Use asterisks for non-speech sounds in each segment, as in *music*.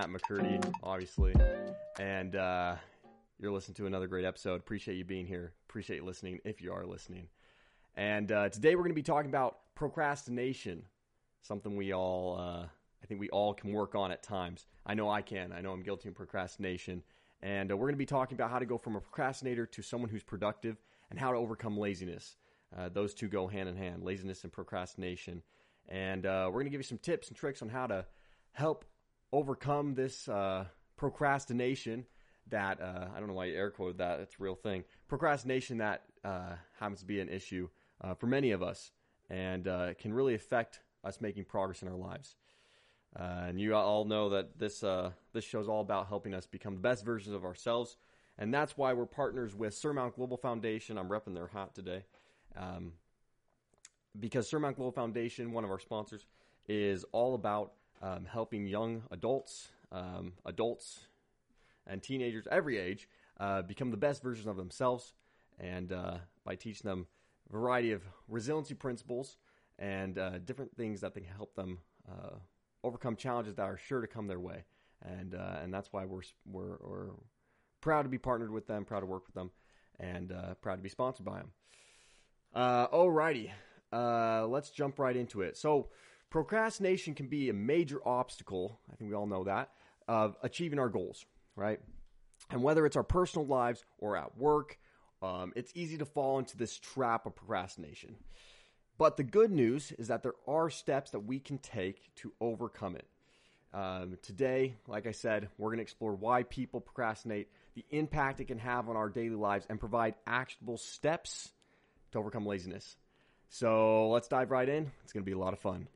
Matt McCurdy, obviously, and uh, you're listening to another great episode. Appreciate you being here. Appreciate you listening if you are listening. And uh, today we're going to be talking about procrastination, something we all, uh, I think we all can work on at times. I know I can. I know I'm guilty of procrastination. And uh, we're going to be talking about how to go from a procrastinator to someone who's productive and how to overcome laziness. Uh, those two go hand in hand laziness and procrastination. And uh, we're going to give you some tips and tricks on how to help overcome this uh, procrastination that uh, I don't know why you air quoted that. It's a real thing. Procrastination that uh, happens to be an issue uh, for many of us and uh, can really affect us making progress in our lives. Uh, and you all know that this this show is all about helping us become the best versions of ourselves, and that's why we're partners with Surmount Global Foundation. I'm repping their hat today, um, because Surmount Global Foundation, one of our sponsors, is all about um, helping young adults, um, adults, and teenagers, every age, uh, become the best versions of themselves, and uh, by teaching them a variety of resiliency principles and uh, different things that can help them uh, overcome challenges that are sure to come their way, and uh, and that's why we're we're, we're proud to be partnered with them, proud to work with them, and uh, proud to be sponsored by them. Alrighty, let's jump right into it. So, procrastination can be a major obstacle. I think we all know that of achieving our goals, right? And whether it's our personal lives or at work, um, it's easy to fall into this trap of procrastination. But the good news is that there are steps that we can take to overcome it. Um, today, like I said, we're going to explore why people procrastinate, the impact it can have on our daily lives, and provide actionable steps to overcome laziness. So let's dive right in. It's going to be a lot of fun.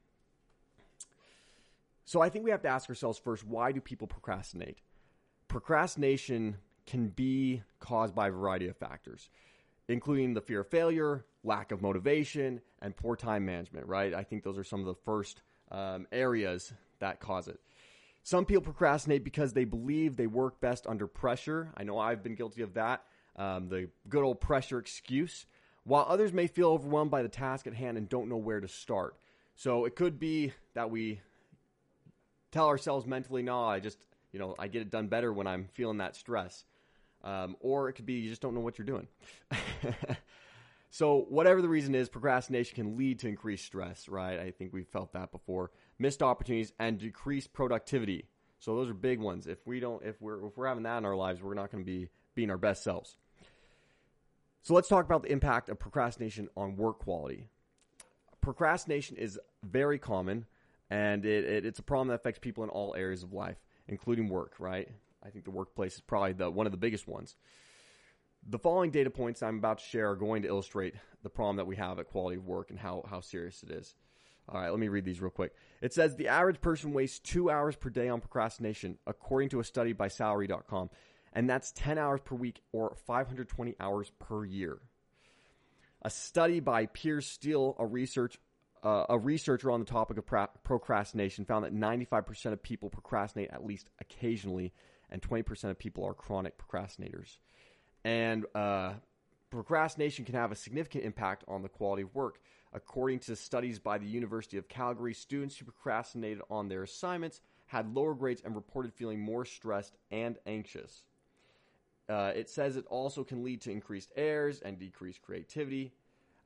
So I think we have to ask ourselves first why do people procrastinate? Procrastination can be caused by a variety of factors, including the fear of failure, lack of motivation, and poor time management, right? I think those are some of the first um, areas that cause it. Some people procrastinate because they believe they work best under pressure. I know I've been guilty of that, um, the good old pressure excuse, while others may feel overwhelmed by the task at hand and don't know where to start. So it could be that we tell ourselves mentally, no, I just, you know, I get it done better when I'm feeling that stress. Um, or it could be you just don't know what you're doing. *laughs* so, whatever the reason is, procrastination can lead to increased stress, right? I think we've felt that before. Missed opportunities and decreased productivity. So those are big ones. If we don't, if we're if we're having that in our lives, we're not going to be being our best selves. So let's talk about the impact of procrastination on work quality. Procrastination is very common, and it, it, it's a problem that affects people in all areas of life, including work. Right? I think the workplace is probably the one of the biggest ones. The following data points I'm about to share are going to illustrate the problem that we have at quality of work and how, how serious it is. All right, let me read these real quick. It says the average person wastes two hours per day on procrastination, according to a study by Salary.com, and that's 10 hours per week or 520 hours per year. A study by Piers Steel, a research uh, a researcher on the topic of pro- procrastination, found that 95% of people procrastinate at least occasionally, and 20% of people are chronic procrastinators. And uh, procrastination can have a significant impact on the quality of work. According to studies by the University of Calgary, students who procrastinated on their assignments had lower grades and reported feeling more stressed and anxious. Uh, it says it also can lead to increased errors and decreased creativity.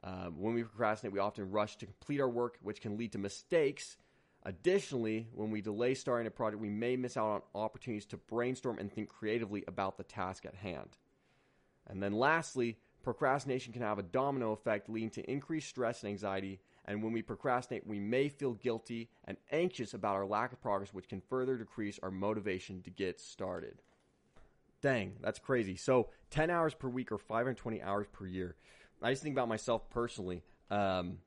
Um, when we procrastinate, we often rush to complete our work, which can lead to mistakes. Additionally, when we delay starting a project, we may miss out on opportunities to brainstorm and think creatively about the task at hand. And then lastly, procrastination can have a domino effect leading to increased stress and anxiety. And when we procrastinate, we may feel guilty and anxious about our lack of progress, which can further decrease our motivation to get started. Dang, that's crazy. So 10 hours per week or 520 hours per year. I just think about myself personally. Um,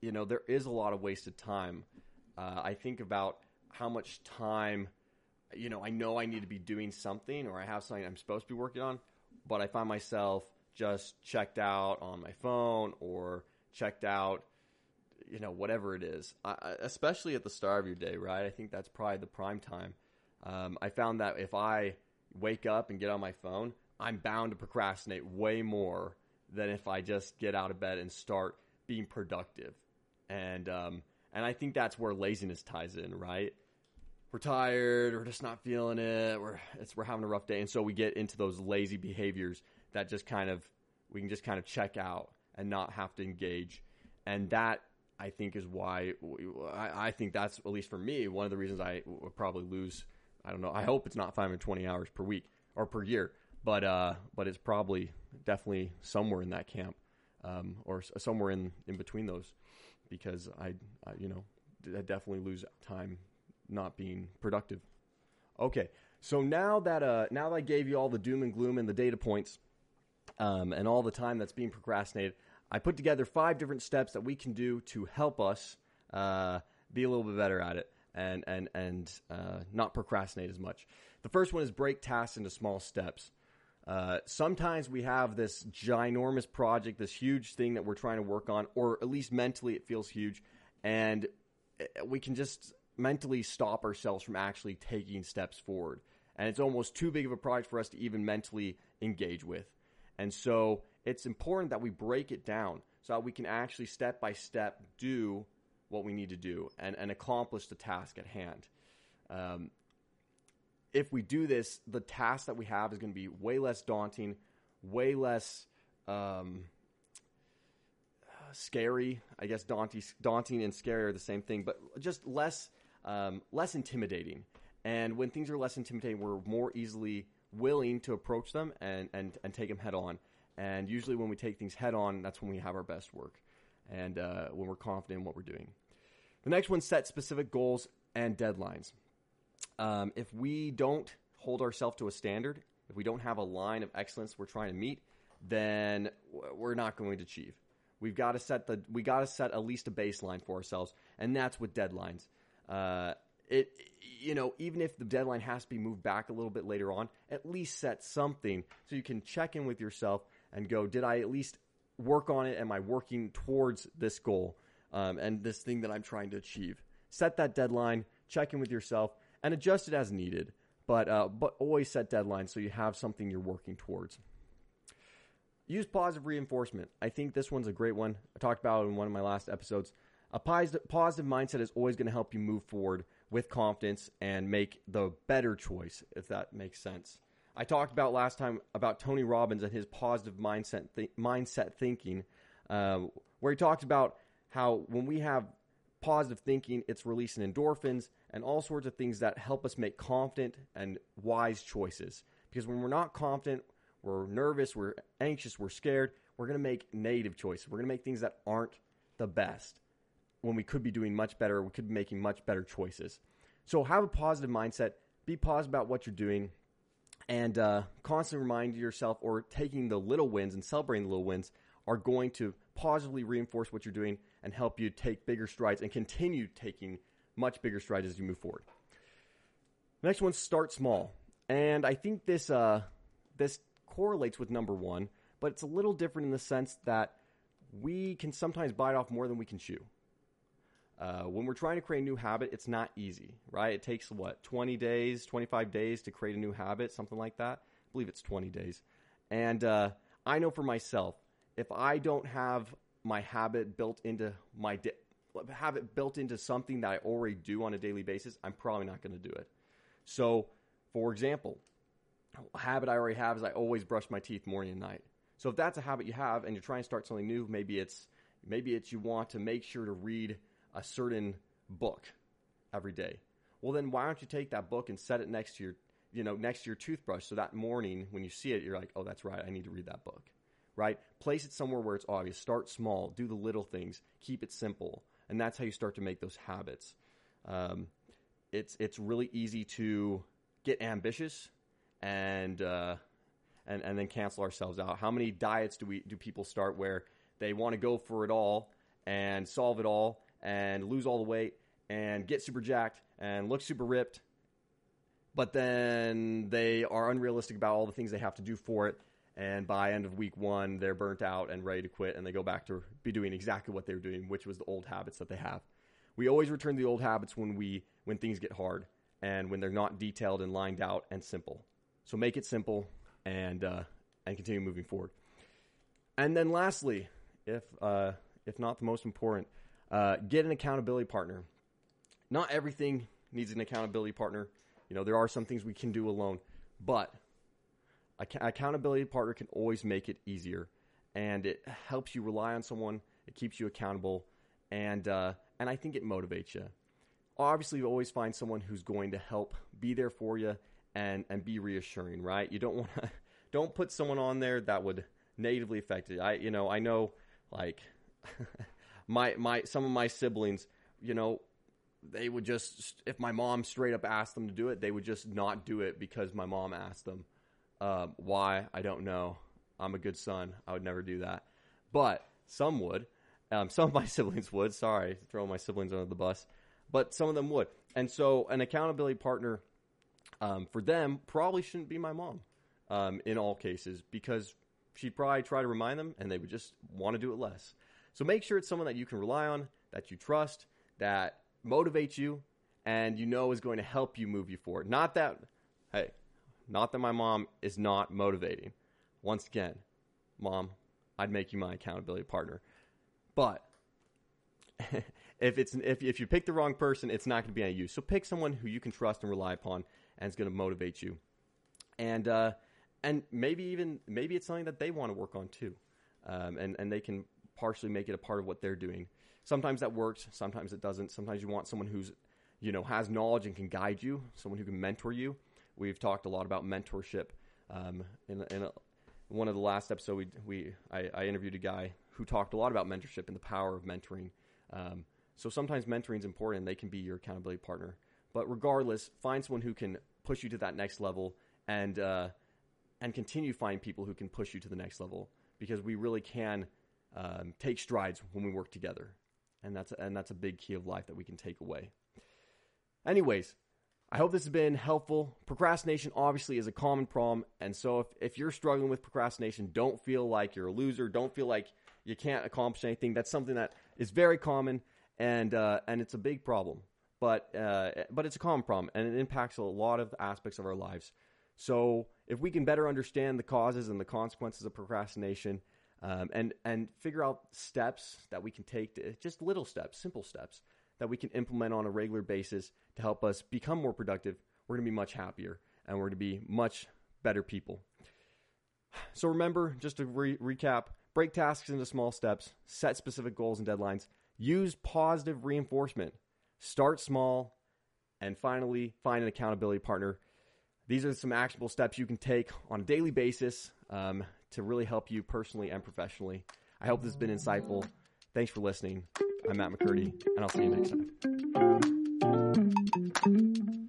you know, there is a lot of wasted time. Uh, I think about how much time, you know, I know I need to be doing something or I have something I'm supposed to be working on, but I find myself just checked out on my phone or checked out, you know, whatever it is. I, especially at the start of your day, right? I think that's probably the prime time. Um, I found that if I wake up and get on my phone, I'm bound to procrastinate way more than if I just get out of bed and start being productive. And um, and I think that's where laziness ties in, right? we're tired, we're just not feeling it, we're it's we're having a rough day, and so we get into those lazy behaviors that just kind of we can just kind of check out and not have to engage, and that I think is why we, I, I think that's at least for me one of the reasons I would probably lose. I don't know. I hope it's not five and twenty hours per week or per year, but uh, but it's probably definitely somewhere in that camp, um, or somewhere in in between those, because I, I you know definitely lose time not being productive. Okay, so now that uh, now that I gave you all the doom and gloom and the data points, um, and all the time that's being procrastinated, I put together five different steps that we can do to help us uh, be a little bit better at it and and and uh, not procrastinate as much. The first one is break tasks into small steps. Uh, sometimes we have this ginormous project, this huge thing that we're trying to work on, or at least mentally it feels huge, and uh, we can just mentally stop ourselves from actually taking steps forward. And it's almost too big of a project for us to even mentally engage with. And so it's important that we break it down so that we can actually step by step do what we need to do and, and accomplish the task at hand. Um, if we do this, the task that we have is going to be way less daunting, way less um, scary. I guess daunting, daunting and scary are the same thing, but just less um, less intimidating. And when things are less intimidating, we're more easily willing to approach them and, and, and take them head on. And usually, when we take things head on, that's when we have our best work and uh, when we're confident in what we're doing. The next one set specific goals and deadlines. Um, if we don't hold ourselves to a standard, if we don't have a line of excellence we're trying to meet, then we're not going to achieve. We've got to set the we got to set at least a baseline for ourselves, and that's with deadlines. Uh, it you know even if the deadline has to be moved back a little bit later on, at least set something so you can check in with yourself and go, did I at least work on it? Am I working towards this goal um, and this thing that I'm trying to achieve? Set that deadline, check in with yourself, and adjust it as needed. But uh, but always set deadlines so you have something you're working towards. Use positive reinforcement. I think this one's a great one. I talked about it in one of my last episodes. A positive mindset is always going to help you move forward with confidence and make the better choice, if that makes sense. I talked about last time about Tony Robbins and his positive mindset th- mindset thinking, um, where he talked about how when we have positive thinking, it's releasing endorphins and all sorts of things that help us make confident and wise choices. Because when we're not confident, we're nervous, we're anxious, we're scared, we're going to make negative choices. We're going to make things that aren't the best when we could be doing much better. We could be making much better choices. So have a positive mindset. Be positive about what you're doing and uh, constantly remind yourself or taking the little wins and celebrating the little wins are going to positively reinforce what you're doing and help you take bigger strides and continue taking much bigger strides as you move forward. Next one, start small, and I think this uh, this correlates with number one, but it's a little different in the sense that we can sometimes bite off more than we can chew. Uh, when we're trying to create a new habit, it's not easy, right? It takes what, 20 days, 25 days to create a new habit, something like that. I believe it's 20 days. And uh, I know for myself, if I don't have my habit built into my di- habit built into something that I already do on a daily basis, I'm probably not going to do it. So, for example, a habit I already have is I always brush my teeth morning and night. So if that's a habit you have and you're trying to start something new, maybe it's maybe it's you want to make sure to read a certain book every day. Well, then why don't you take that book and set it next to your, you know, next to your toothbrush so that morning when you see it, you're like, oh, that's right, I need to read that book, right? Place it somewhere where it's obvious. Start small, do the little things, keep it simple, and that's how you start to make those habits. Um, it's it's really easy to get ambitious and uh, and and then cancel ourselves out. How many diets do we do people start where they want to go for it all and solve it all and lose all the weight and get super jacked and look super ripped, but then they are unrealistic about all the things they have to do for it. And by end of week one, they're burnt out and ready to quit, and they go back to be doing exactly what they were doing, which was the old habits that they have. We always return to the old habits when we when things get hard and when they're not detailed and lined out and simple. So make it simple and uh, and continue moving forward. And then lastly, if uh, if not the most important, uh, get an accountability partner. Not everything needs an accountability partner. You know, there are some things we can do alone, but accountability partner can always make it easier, and it helps you rely on someone. It keeps you accountable, and uh, and I think it motivates you. Obviously, you always find someone who's going to help be there for you and and be reassuring, right? You don't want to *laughs* don't put someone on there that would negatively affect it. I you know I know like *laughs* my my some of my siblings, you know, they would just if my mom straight up asked them to do it, they would just not do it because my mom asked them. Um, why I don't know. I'm a good son. I would never do that, but some would. Um, some of my *laughs* siblings would. Sorry, throw my siblings under the bus, but some of them would. And so, an accountability partner um, for them probably shouldn't be my mom um, in all cases because she'd probably try to remind them and they would just want to do it less. So make sure it's someone that you can rely on, that you trust, that motivates you, and you know is going to help you move you forward. Not that, hey, not that my mom is not motivating. Once again, mom, I'd make you my accountability partner. But *laughs* if it's if if you pick the wrong person, it's not going to be any use. So pick someone who you can trust and rely upon, and it's going to motivate you. And uh, and maybe even maybe it's something that they want to work on too, um, and and they can partially make it a part of what they're doing. Sometimes that works, sometimes it doesn't. Sometimes you want someone who's you know has knowledge and can guide you, someone who can mentor you. We've talked a lot about mentorship. Um, in, in a, one of the last episodes, we, we I, I, interviewed a guy who talked a lot about mentorship and the power of mentoring. Um, so sometimes mentoring is important; they can be your accountability partner. But regardless, find someone who can push you to that next level and uh, and continue finding people who can push you to the next level because we really can um, take strides when we work together, and that's and that's a big key of life that we can take away. Anyways, I hope this has been helpful. Procrastination obviously is a common problem, and so if if you're struggling with procrastination, don't feel like you're a loser. Don't feel like you can't accomplish anything. That's something that is very common, and uh, and it's a big problem. But uh, but it's a common problem, and it impacts a lot of aspects of our lives. So if we can better understand the causes and the consequences of procrastination, um, and and figure out steps that we can take, to, just little steps, simple steps that we can implement on a regular basis to help us become more productive, we're going to be much happier and we're going to be much better people. So remember, just to re- recap, break tasks into small steps, set specific goals and deadlines, use positive reinforcement, start small, and finally find an accountability partner these are some actionable steps you can take on a daily basis um, to really help you personally and professionally. I hope this has been insightful. Thanks for listening. I'm Matt McCurdy, and I'll see you next time.